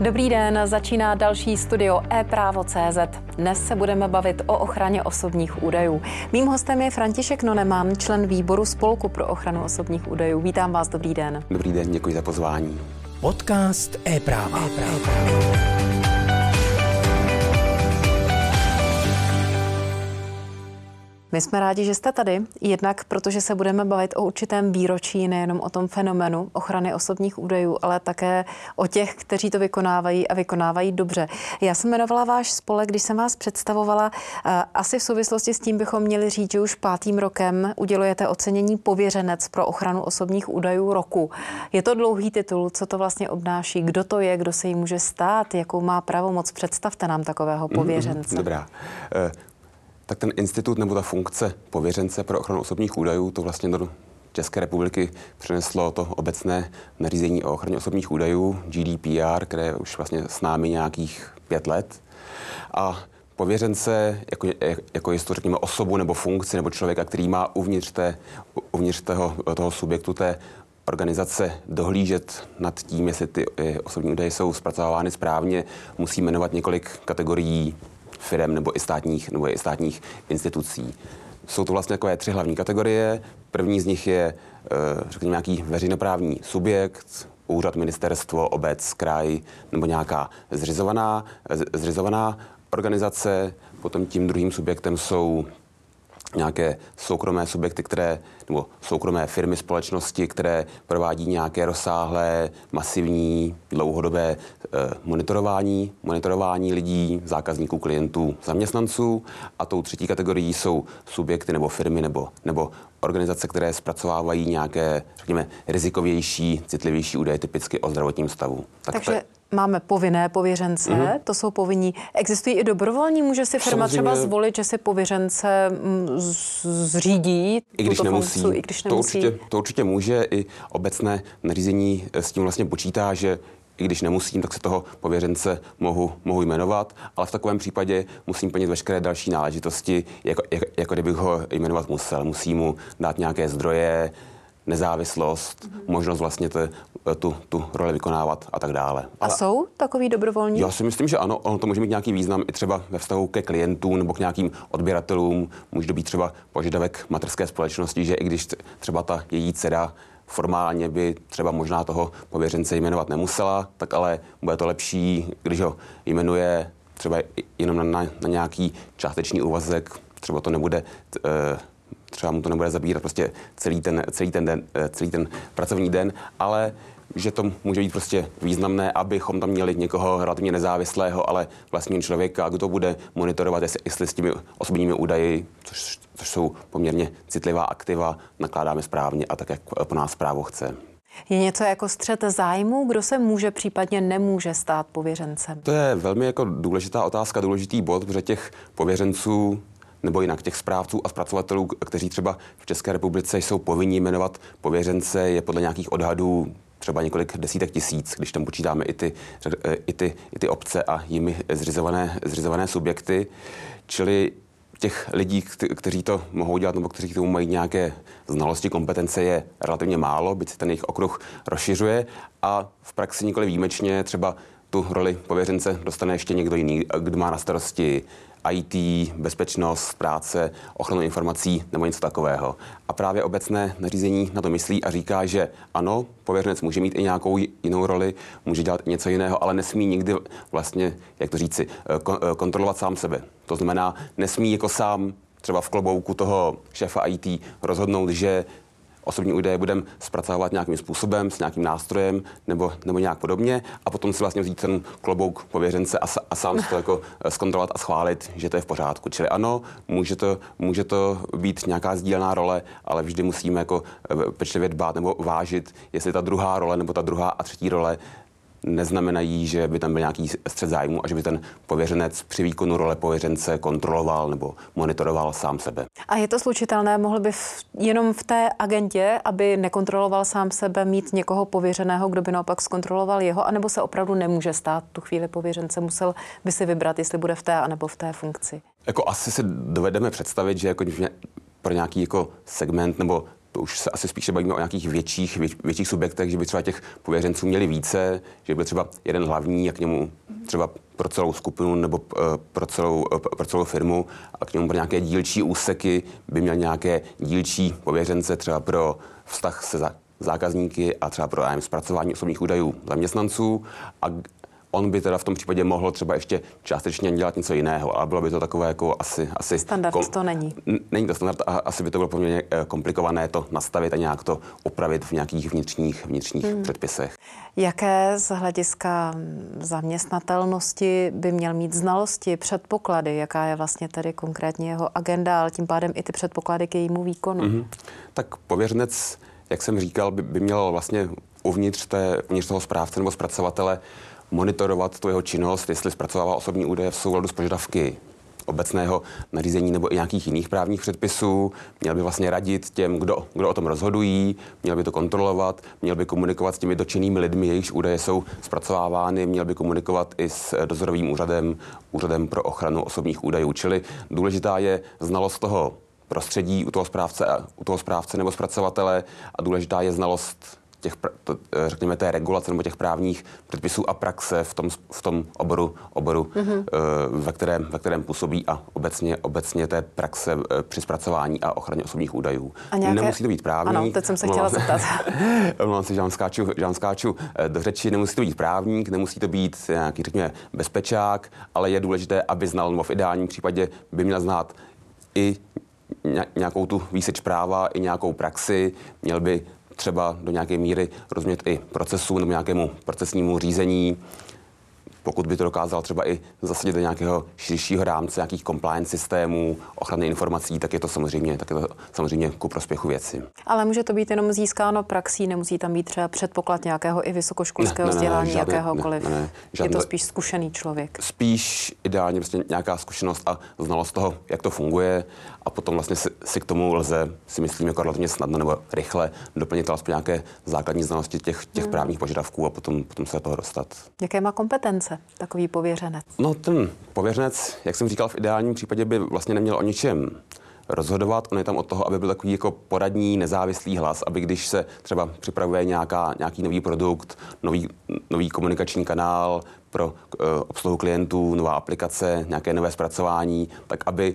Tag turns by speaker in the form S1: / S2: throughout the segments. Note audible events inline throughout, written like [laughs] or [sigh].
S1: Dobrý den, začíná další studio e-právo.cz. Dnes se budeme bavit o ochraně osobních údajů. Mým hostem je František Noneman, člen výboru Spolku pro ochranu osobních údajů. Vítám vás, dobrý den.
S2: Dobrý den, děkuji za pozvání.
S3: Podcast e-práva. e-práva.
S1: My jsme rádi, že jste tady, jednak protože se budeme bavit o určitém výročí, nejenom o tom fenomenu ochrany osobních údajů, ale také o těch, kteří to vykonávají a vykonávají dobře. Já jsem jmenovala váš spolek, když jsem vás představovala. Eh, asi v souvislosti s tím bychom měli říct, že už pátým rokem udělujete ocenění pověřenec pro ochranu osobních údajů roku. Je to dlouhý titul, co to vlastně obnáší, kdo to je, kdo se jí může stát, jakou má pravomoc. Představte nám takového mhm, pověřence.
S2: Dobrá. Tak ten institut nebo ta funkce pověřence pro ochranu osobních údajů to vlastně do České republiky přineslo to obecné nařízení o ochraně osobních údajů, GDPR, které už vlastně s námi nějakých pět let. A pověřence, jako, jako to řekněme osobu nebo funkci nebo člověka, který má uvnitř, té, uvnitř toho, toho subjektu té organizace dohlížet nad tím, jestli ty eh, osobní údaje jsou zpracovávány správně, musí jmenovat několik kategorií firm nebo i státních, nebo i státních institucí. Jsou to vlastně takové tři hlavní kategorie. První z nich je, eh, řekněme, nějaký veřejnoprávní subjekt, úřad, ministerstvo, obec, kraj nebo nějaká zřizovaná, zřizovaná organizace. Potom tím druhým subjektem jsou nějaké soukromé subjekty, které, nebo soukromé firmy, společnosti, které provádí nějaké rozsáhlé, masivní, dlouhodobé eh, monitorování, monitorování lidí, zákazníků, klientů, zaměstnanců. A tou třetí kategorií jsou subjekty nebo firmy nebo, nebo organizace, které zpracovávají nějaké, řekněme, rizikovější, citlivější údaje, typicky o zdravotním stavu.
S1: Tak Takže te máme povinné pověřence, mm-hmm. to jsou povinní. Existují i dobrovolní, může si firma Samozřejmě, třeba zvolit, že si pověřence mm, zřídí
S2: i když nemusí. Funkci, i když nemusí. To určitě, to určitě může, i obecné nařízení s tím vlastně počítá, že i když nemusím, tak se toho pověřence mohu, mohu jmenovat, ale v takovém případě musím plnit veškeré další náležitosti, jako, jako, jako kdybych ho jmenovat musel. Musím mu dát nějaké zdroje, nezávislost, mm-hmm. možnost vlastně te, tu, tu roli vykonávat a tak dále.
S1: A Ale jsou takový dobrovolní?
S2: Já si myslím, že ano, ono to může mít nějaký význam i třeba ve vztahu ke klientům nebo k nějakým odběratelům. Může to být třeba požadavek materské společnosti, že i když třeba ta její dcera formálně by třeba možná toho pověřence jmenovat nemusela, tak ale bude to lepší, když ho jmenuje třeba jenom na, na, na nějaký částečný úvazek, třeba to nebude e, třeba mu to nebude zabírat prostě celý ten, celý ten, den, eh, celý ten pracovní den, ale že to může být prostě významné, abychom tam měli někoho relativně nezávislého, ale vlastního člověka, kdo bude monitorovat, jestli s těmi osobními údaji, což, což jsou poměrně citlivá aktiva, nakládáme správně a tak, jak po nás právo chce.
S1: Je něco jako střet zájmu, kdo se může případně nemůže stát pověřencem?
S2: To je velmi jako důležitá otázka, důležitý bod, protože těch pověřenců nebo jinak těch správců a zpracovatelů, kteří třeba v České republice jsou povinni jmenovat pověřence, je podle nějakých odhadů třeba několik desítek tisíc, když tam počítáme i ty, i ty, i ty obce a jimi zřizované, zřizované subjekty. Čili těch lidí, kteří to mohou dělat nebo kteří k tomu mají nějaké znalosti, kompetence, je relativně málo, byť se ten jejich okruh rozšiřuje a v praxi nikoli výjimečně třeba tu roli pověřence dostane ještě někdo jiný, kdo má na starosti IT, bezpečnost práce, ochranu informací nebo něco takového. A právě obecné nařízení na to myslí a říká, že ano, pověřenec může mít i nějakou jinou roli, může dělat něco jiného, ale nesmí nikdy vlastně, jak to říci, kontrolovat sám sebe. To znamená, nesmí jako sám třeba v klobouku toho šéfa IT rozhodnout, že osobní údaje budeme zpracovat nějakým způsobem, s nějakým nástrojem nebo, nebo nějak podobně a potom si vlastně vzít ten klobouk pověřence a, a sám si to jako eh, zkontrolovat a schválit, že to je v pořádku. Čili ano, může to, může to být nějaká sdílená role, ale vždy musíme jako eh, pečlivě dbát nebo vážit, jestli ta druhá role nebo ta druhá a třetí role neznamenají, že by tam byl nějaký střed zájmu a že by ten pověřenec při výkonu role pověřence kontroloval nebo monitoroval sám sebe.
S1: A je to slučitelné? Mohl by v, jenom v té agentě, aby nekontroloval sám sebe, mít někoho pověřeného, kdo by naopak zkontroloval jeho, anebo se opravdu nemůže stát tu chvíli pověřence? Musel by si vybrat, jestli bude v té anebo v té funkci.
S2: Jako asi si dovedeme představit, že jako pro nějaký jako segment nebo už se asi spíše bavíme o nějakých větších, věč, větších subjektech, že by třeba těch pověřenců měli více, že by třeba jeden hlavní a k němu třeba pro celou skupinu nebo eh, pro celou, eh, pro celou firmu a k němu pro nějaké dílčí úseky by měl nějaké dílčí pověřence třeba pro vztah se zákazníky a třeba pro zpracování osobních údajů zaměstnanců. A On by teda v tom případě mohl třeba ještě částečně dělat něco jiného, ale bylo by to takové jako asi... asi
S1: standard kom, to není.
S2: Není to standard a asi by to bylo poměrně eh, komplikované to nastavit a nějak to upravit v nějakých vnitřních, vnitřních hmm. předpisech.
S1: Jaké z hlediska zaměstnatelnosti by měl mít znalosti, předpoklady? Jaká je vlastně tedy konkrétně jeho agenda, ale tím pádem i ty předpoklady k jejímu výkonu? Hmm.
S2: Tak pověřenec, jak jsem říkal, by, by měl vlastně uvnitř, té, uvnitř toho správce nebo zpracovatele monitorovat tu jeho činnost, jestli zpracovává osobní údaje v souladu s požadavky obecného nařízení nebo i nějakých jiných právních předpisů, měl by vlastně radit těm, kdo, kdo o tom rozhodují, měl by to kontrolovat, měl by komunikovat s těmi dočinnými lidmi, jejichž údaje jsou zpracovávány, měl by komunikovat i s dozorovým úřadem, úřadem pro ochranu osobních údajů. Čili důležitá je znalost toho prostředí u toho správce, u toho správce nebo zpracovatele a důležitá je znalost těch, řekněme, té regulace nebo těch právních předpisů a praxe v tom, v tom oboru, oboru mm-hmm. ve, kterém, ve kterém působí a obecně, obecně té praxe eh, při zpracování a ochraně osobních údajů. A nějaké... Nemusí to být právník.
S1: Ano, teď jsem se chtěla zeptat. [laughs]
S2: Omlouvám se, že vám skáču, že vám skáču eh, do řeči. Nemusí to být právník, nemusí to být nějaký, řekněme, bezpečák, ale je důležité, aby znal, nebo v ideálním případě by měl znát i nějakou tu výseč práva, i nějakou praxi, měl by třeba do nějaké míry rozumět i procesu nebo nějakému procesnímu řízení, pokud by to dokázal třeba i zasadit do nějakého širšího rámce, nějakých compliance systémů, ochrany informací, tak je to samozřejmě, tak je to samozřejmě ku prospěchu věci.
S1: Ale může to být jenom získáno praxí, nemusí tam být třeba předpoklad nějakého i vysokoškolského ne, ne, vzdělání, ne, žádné, jakéhokoliv. Ne, ne, žádné, je to spíš zkušený člověk.
S2: Spíš ideálně prostě nějaká zkušenost a znalost toho, jak to funguje a potom vlastně si, si k tomu lze, si myslím, jako relativně snadno nebo rychle doplnit alespoň nějaké základní znalosti těch, těch hmm. právních požadavků a potom, potom se do toho dostat.
S1: Jaké má kompetence takový pověřenec?
S2: No ten pověřenec, jak jsem říkal, v ideálním případě by vlastně neměl o ničem rozhodovat. On je tam od toho, aby byl takový jako poradní, nezávislý hlas, aby když se třeba připravuje nějaká, nějaký nový produkt, nový, nový komunikační kanál pro uh, obsluhu klientů, nová aplikace, nějaké nové zpracování, tak aby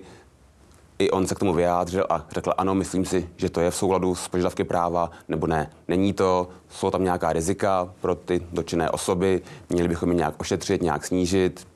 S2: i on se k tomu vyjádřil a řekl, ano, myslím si, že to je v souladu s požadavky práva, nebo ne. Není to, jsou tam nějaká rizika pro ty dočinné osoby, měli bychom je nějak ošetřit, nějak snížit.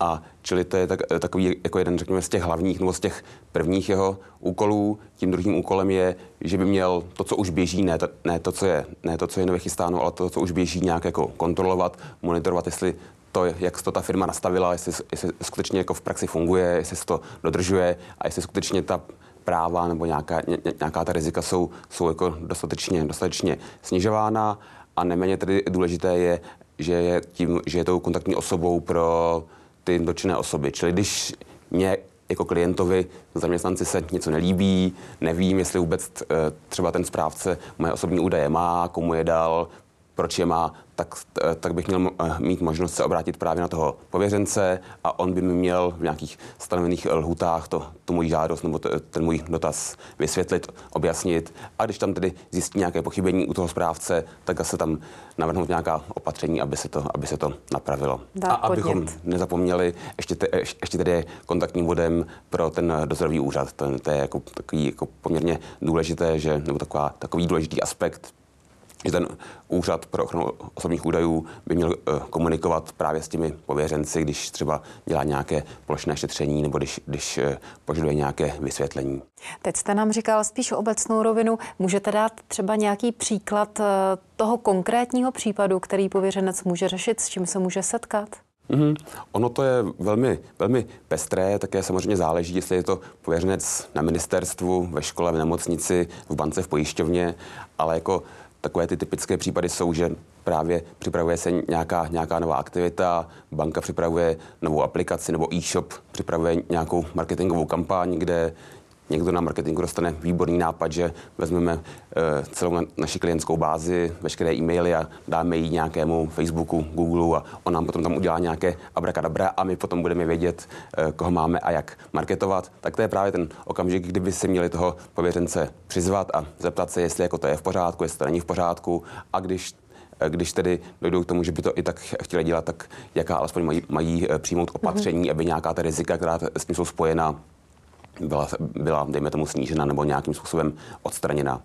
S2: A čili to je tak, takový jako jeden, řekněme, z těch hlavních nebo z těch prvních jeho úkolů. Tím druhým úkolem je, že by měl to, co už běží, ne to, ne to, co, je, ne to, co je nově chystáno, ale to, co už běží, nějak jako kontrolovat, monitorovat, jestli to, jak to ta firma nastavila, jestli, jestli skutečně jako v praxi funguje, jestli se to dodržuje a jestli skutečně ta práva nebo nějaká, ně, nějaká ta rizika jsou, jsou jako dostatečně, dostatečně snižována a neméně tedy důležité je, že je, tím, že je tou kontaktní osobou pro ty dočinné osoby. Čili když mě jako klientovi, zaměstnanci se něco nelíbí, nevím, jestli vůbec eh, třeba ten správce moje osobní údaje má, komu je dal, proč je má, tak, tak bych měl eh, mít možnost se obrátit právě na toho pověřence a on by mi měl v nějakých stanovených lhutách to, tu můj žádost nebo ten můj dotaz vysvětlit, objasnit. A když tam tedy zjistí nějaké pochybení u toho správce, tak se tam navrhnout nějaká opatření, aby se to, aby se to napravilo.
S1: Dá a podnět. abychom
S2: nezapomněli, ještě, te, ještě tedy je kontaktním bodem pro ten dozorový úřad. To, to je jako takový jako poměrně důležité, že, nebo taková, takový důležitý aspekt že ten úřad pro ochranu osobních údajů by měl uh, komunikovat právě s těmi pověřenci, když třeba dělá nějaké plošné šetření nebo když, když uh, požaduje nějaké vysvětlení.
S1: Teď jste nám říkal spíš obecnou rovinu. Můžete dát třeba nějaký příklad uh, toho konkrétního případu, který pověřenec může řešit, s čím se může setkat?
S2: Mm-hmm. Ono to je velmi, velmi pestré, také samozřejmě záleží, jestli je to pověřenec na ministerstvu, ve škole, v nemocnici, v bance, v pojišťovně, ale jako Takové ty typické případy jsou, že právě připravuje se nějaká, nějaká nová aktivita, banka připravuje novou aplikaci nebo e-shop připravuje nějakou marketingovou kampaň, kde někdo na marketingu dostane výborný nápad, že vezmeme eh, celou naši klientskou bázi, veškeré e-maily a dáme ji nějakému Facebooku, Google a on nám potom tam udělá nějaké abrakadabra a my potom budeme vědět, eh, koho máme a jak marketovat, tak to je právě ten okamžik, kdyby se měli toho pověřence přizvat a zeptat se, jestli jako to je v pořádku, jestli to není v pořádku a když eh, když tedy dojdou k tomu, že by to i tak chtěli dělat, tak jaká alespoň mají, mají přijmout opatření, mm-hmm. aby nějaká ta rizika, která s tím jsou spojena, byla, byla, dejme tomu, snížena nebo nějakým způsobem odstraněna.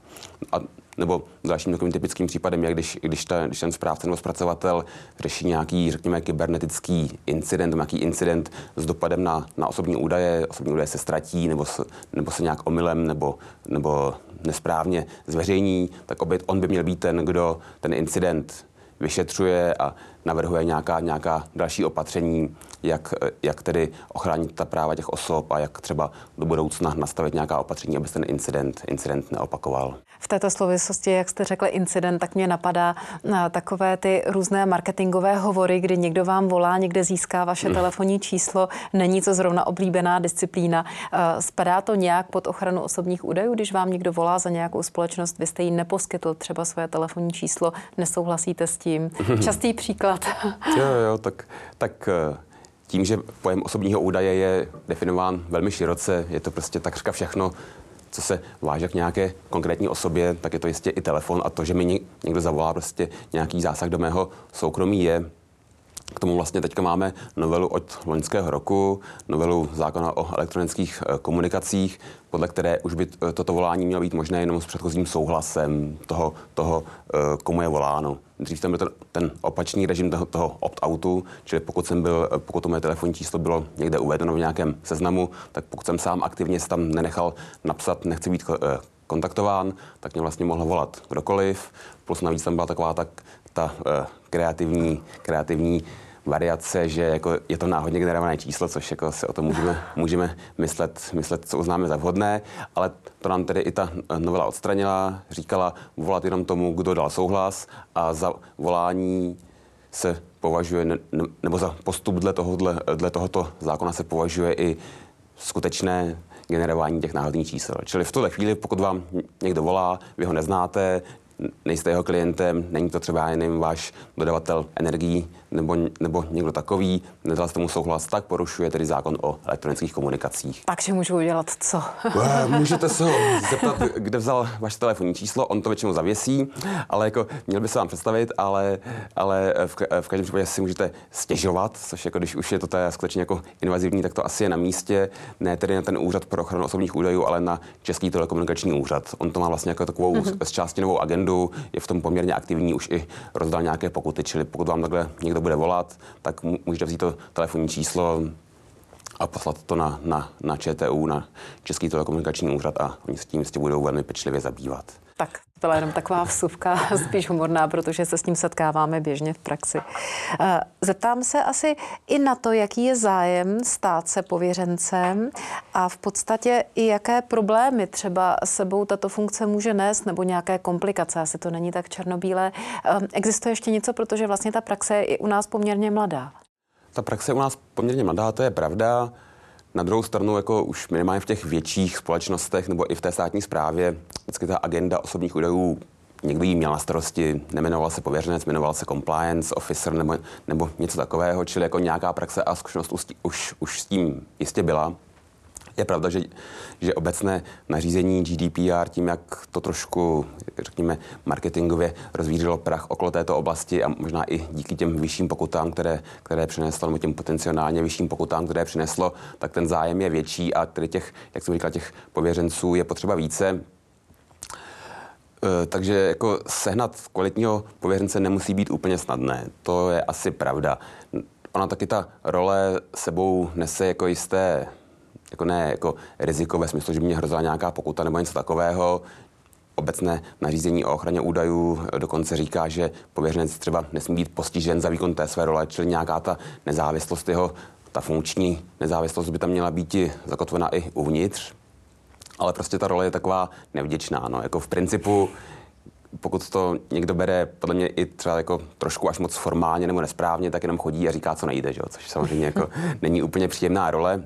S2: A, nebo dalším takovým typickým případem je, když, když, ta, když ten správce nebo zpracovatel řeší nějaký, řekněme, kybernetický incident, nějaký incident s dopadem na, na osobní údaje, osobní údaje se ztratí nebo se, nebo se nějak omylem nebo, nebo nesprávně zveřejní, tak opět on by měl být ten, kdo ten incident vyšetřuje a navrhuje nějaká, nějaká další opatření, jak, jak tedy ochránit ta práva těch osob a jak třeba do budoucna nastavit nějaká opatření, aby se ten incident, incident neopakoval.
S1: V této souvislosti, jak jste řekli incident, tak mě napadá eh, takové ty různé marketingové hovory, kdy někdo vám volá, někde získá vaše hmm. telefonní číslo. Není to zrovna oblíbená disciplína. Eh, spadá to nějak pod ochranu osobních údajů, když vám někdo volá za nějakou společnost, vy jste jí neposkytl třeba své telefonní číslo, nesouhlasíte s tím. [laughs] Častý příklad. [laughs]
S2: jo, jo, tak, tak eh, tím, že pojem osobního údaje je definován velmi široce, je to prostě takřka všechno, co se váže k nějaké konkrétní osobě, tak je to jistě i telefon a to, že mi někdo zavolá prostě nějaký zásah do mého soukromí je. K tomu vlastně teďka máme novelu od loňského roku, novelu zákona o elektronických eh, komunikacích, podle které už by eh, toto volání mělo být možné jenom s předchozím souhlasem toho, toho komu je voláno. Dřív tam byl ten, ten opačný režim toho, toho opt-outu, čili pokud, jsem byl, pokud to moje telefonní číslo bylo někde uvedeno v nějakém seznamu, tak pokud jsem sám aktivně se tam nenechal napsat, nechci být kontaktován, tak mě vlastně mohl volat kdokoliv. Plus navíc tam byla taková tak ta kreativní, kreativní variace, že jako je to náhodně generované číslo, což jako si o tom můžeme, [laughs] můžeme myslet, myslet, co uznáme za vhodné, ale to nám tedy i ta novela odstranila, říkala volat jenom tomu, kdo dal souhlas a za volání se považuje, ne, nebo za postup dle, tohohle, dle tohoto zákona se považuje i skutečné generování těch náhodných čísel. Čili v tuhle chvíli, pokud vám někdo volá, vy ho neznáte, nejste jeho klientem, není to třeba jen váš dodavatel energií nebo, nebo někdo takový, nedal jste mu souhlas, tak porušuje tedy zákon o elektronických komunikacích.
S1: Takže můžu udělat co? [laughs]
S2: Můžete se ho zeptat, kde vzal vaše telefonní číslo, on to většinou zavěsí, ale jako měl by se vám představit, ale, ale v, v každém případě si můžete stěžovat, což jako když už je to té skutečně jako invazivní, tak to asi je na místě, ne tedy na ten úřad pro ochranu osobních údajů, ale na Český telekomunikační úřad. On to má vlastně jako takovou mm-hmm. z části novou agendu, agendu, je v tom poměrně aktivní, už i rozdal nějaké pokuty, čili pokud vám takhle někdo bude volat, tak můžete vzít to telefonní číslo, a poslat to na, na, na ČTU, na Český telekomunikační úřad a oni s tím jistě budou velmi pečlivě zabývat.
S1: Tak, to byla jenom taková vsuvka, [laughs] spíš humorná, protože se s tím setkáváme běžně v praxi. Eh, zeptám se asi i na to, jaký je zájem stát se pověřencem a v podstatě i jaké problémy třeba sebou tato funkce může nést nebo nějaké komplikace, asi to není tak černobílé. Eh, existuje ještě něco, protože vlastně ta praxe je i u nás poměrně mladá.
S2: Ta praxe u nás poměrně mladá, to je pravda. Na druhou stranu, jako už minimálně v těch větších společnostech nebo i v té státní správě, vždycky ta agenda osobních údajů někdo jí měl na starosti, nemenoval se pověřenec, jmenoval se compliance officer nebo, nebo něco takového, čili jako nějaká praxe a zkušenost už, už s tím jistě byla. Je pravda, že, že obecné nařízení GDPR tím, jak to trošku, řekněme, marketingově rozvířilo prach okolo této oblasti a možná i díky těm vyšším pokutám, které, které přineslo, nebo těm potenciálně vyšším pokutám, které přineslo, tak ten zájem je větší a tedy těch, jak jsem říkal, těch pověřenců je potřeba více. E, takže jako sehnat kvalitního pověřence nemusí být úplně snadné. To je asi pravda. Ona taky ta role sebou nese jako jisté jako ne jako riziko ve smyslu, že by mě hrozila nějaká pokuta nebo něco takového. Obecné nařízení o ochraně údajů dokonce říká, že pověřenec třeba nesmí být postižen za výkon té své role, čili nějaká ta nezávislost jeho, ta funkční nezávislost by tam měla být i zakotvena i uvnitř. Ale prostě ta role je taková nevděčná. No. Jako v principu pokud to někdo bere podle mě i třeba jako trošku až moc formálně nebo nesprávně, tak jenom chodí a říká, co nejde, že? což samozřejmě jako není úplně příjemná role.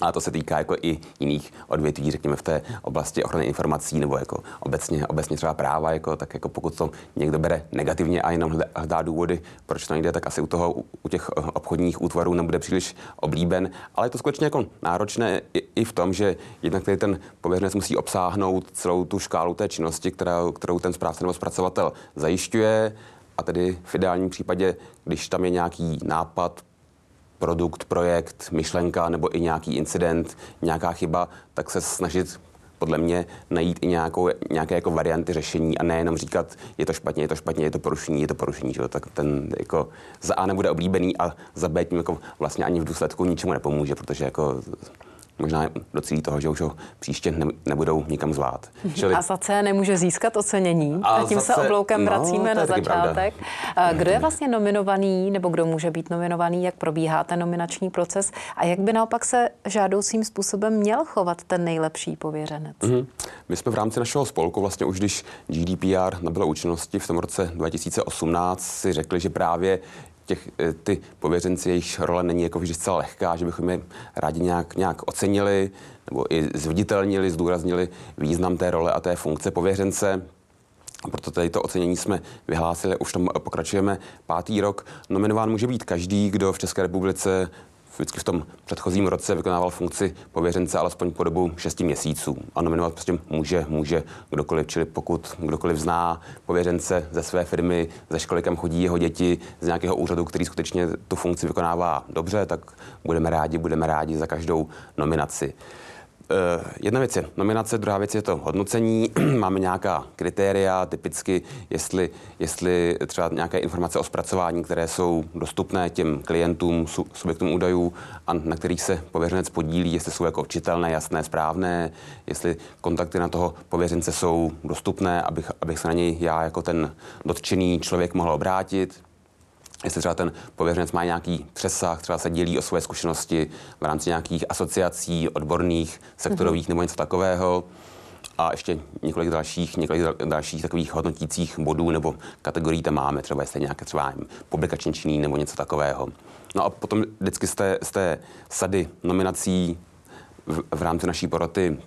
S2: A to se týká jako i jiných odvětví, řekněme v té oblasti ochrany informací nebo jako obecně, obecně třeba práva, jako, tak jako pokud to někdo bere negativně a jenom hledá důvody, proč to nejde, tak asi u toho, u těch obchodních útvarů nebude příliš oblíben. Ale je to skutečně jako náročné i, i v tom, že jednak tady ten pověřenec musí obsáhnout celou tu škálu té činnosti, která, kterou ten správce nebo zpracovatel zajišťuje. A tedy v ideálním případě, když tam je nějaký nápad, produkt, projekt, myšlenka nebo i nějaký incident, nějaká chyba, tak se snažit podle mě najít i nějakou, nějaké jako varianty řešení a nejenom říkat, je to špatně, je to špatně, je to porušení, je to porušení, že? tak ten jako za A nebude oblíbený a za B tím jako vlastně ani v důsledku ničemu nepomůže, protože jako možná docílí toho, že už ho příště ne, nebudou nikam zvát.
S1: Čili... A za C nemůže získat ocenění. A, a tím se obloukem no, vracíme na začátek. Pravda. Kdo je vlastně nominovaný, nebo kdo může být nominovaný, jak probíhá ten nominační proces a jak by naopak se žádoucím způsobem měl chovat ten nejlepší pověřenec? Mm-hmm.
S2: My jsme v rámci našeho spolku, vlastně už když GDPR nabylo účinnosti v tom roce 2018, si řekli, že právě těch, eh, ty pověřenci, jejich role není jako vždy zcela lehká, že bychom je rádi nějak, nějak ocenili nebo i zviditelnili, zdůraznili význam té role a té funkce pověřence. Proto tady to ocenění jsme vyhlásili, už tam pokračujeme pátý rok. Nominován může být každý, kdo v České republice vždycky v tom předchozím roce vykonával funkci pověřence alespoň po dobu 6 měsíců. A nominovat prostě může, může kdokoliv, čili pokud kdokoliv zná pověřence ze své firmy, ze školy, kam chodí jeho děti, z nějakého úřadu, který skutečně tu funkci vykonává dobře, tak budeme rádi, budeme rádi za každou nominaci. Uh, jedna věc je nominace, druhá věc je to hodnocení. [clears throat] Máme nějaká kritéria, typicky, jestli, jestli třeba nějaké informace o zpracování, které jsou dostupné těm klientům, subjektům údajů a na kterých se pověřenec podílí, jestli jsou jako čitelné, jasné, správné, jestli kontakty na toho pověřence jsou dostupné, abych, abych se na něj já jako ten dotčený člověk mohl obrátit jestli třeba ten pověřenec má nějaký přesah, třeba se dělí o své zkušenosti v rámci nějakých asociací odborných, sektorových mm-hmm. nebo něco takového. A ještě několik dalších, několik dalších takových hodnotících bodů nebo kategorií tam máme, třeba jestli nějaké třeba publikační činný nebo něco takového. No a potom vždycky z té, z té sady nominací v, v rámci naší poroty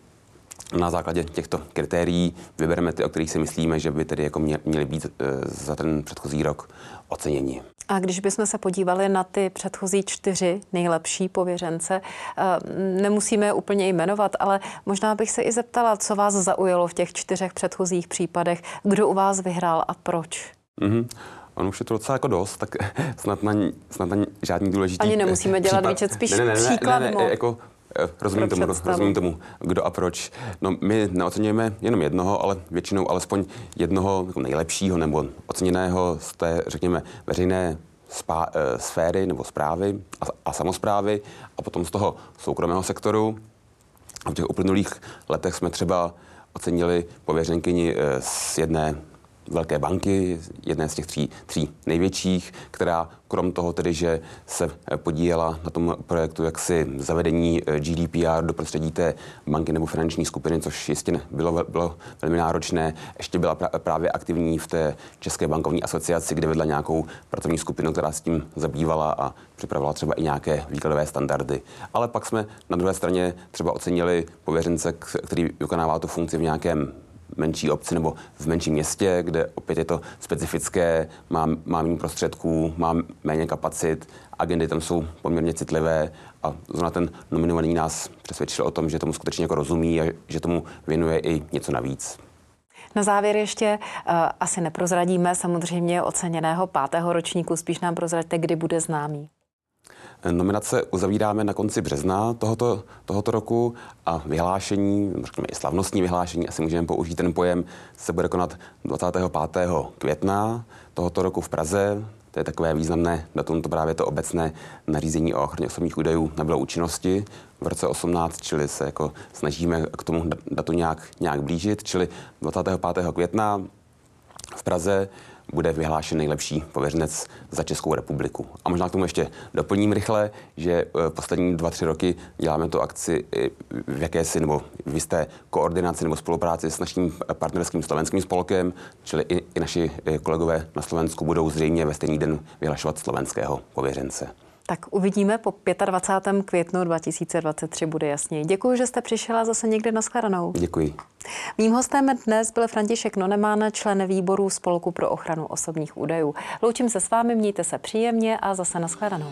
S2: na základě těchto kritérií vybereme ty, o kterých si myslíme, že by tedy jako měly být eh, za ten předchozí rok oceněni.
S1: A když bychom se podívali na ty předchozí čtyři nejlepší pověřence, eh, nemusíme je úplně jmenovat, ale možná bych se i zeptala, co vás zaujalo v těch čtyřech předchozích případech, kdo u vás vyhrál a proč? Mm-hmm.
S2: On už je to docela jako dost, tak [laughs] snad na, snad na žádný důležitý
S1: Ani nemusíme dělat případ. výčet, spíš ne, ne, ne, příklad. Ne, ne, ne,
S2: jako rozumím tomu, rozumím tomu, kdo a proč. No, my neocenujeme jenom jednoho, ale většinou alespoň jednoho jako nejlepšího nebo oceněného z té, řekněme, veřejné spá, e, sféry nebo zprávy a, a samozprávy a potom z toho soukromého sektoru. A v těch uplynulých letech jsme třeba ocenili pověřenkyni eh, z jedné velké banky, jedné z těch tří, tří největších, která krom toho tedy, že se podílela na tom projektu jaksi zavedení eh, GDPR do prostředí té banky nebo finanční skupiny, což jistě bylo, bylo velmi náročné, ještě byla právě aktivní v té České bankovní asociaci, kde vedla nějakou pracovní skupinu, která s tím zabývala a připravila třeba i nějaké výkladové standardy. Ale pak jsme na druhé straně třeba ocenili pověřence, který vykonává tu funkci v nějakém menší obci nebo v menším městě, kde opět je to specifické, má, má méně prostředků, má méně kapacit, agendy tam jsou poměrně citlivé a zrovna ten nominovaný nás přesvědčil o tom, že tomu skutečně jako rozumí a že tomu věnuje i něco navíc.
S1: Na závěr ještě uh, asi neprozradíme samozřejmě oceněného pátého ročníku, spíš nám prozraďte, kdy bude známý.
S2: Nominace uzavíráme na konci března tohoto, tohoto roku a vyhlášení, řekněme i slavnostní vyhlášení, asi můžeme použít ten pojem, se bude konat 25. května tohoto roku v Praze. To je takové významné datum, to právě to obecné nařízení o ochraně osobních údajů nabylo účinnosti v roce 18, čili se jako snažíme k tomu datu nějak, nějak blížit, čili 25. května v Praze bude vyhlášen nejlepší pověřenec za Českou republiku. A možná k tomu ještě doplním rychle, že eh, poslední dva, tři roky děláme tu akci v jakési nebo v jisté koordinaci nebo spolupráci s naším partnerským slovenským spolkem, čili i, i naši eh, kolegové na Slovensku budou zřejmě ve stejný den vyhlašovat slovenského pověřence.
S1: Tak uvidíme po 25. květnu 2023 bude jasně. Děkuji, že jste přišla zase někde na shledanou.
S2: Děkuji.
S1: Mým hostem dnes byl František Nonemán, člen výboru Spolku pro ochranu osobních údajů. Loučím se s vámi, mějte se příjemně a zase na shledanou.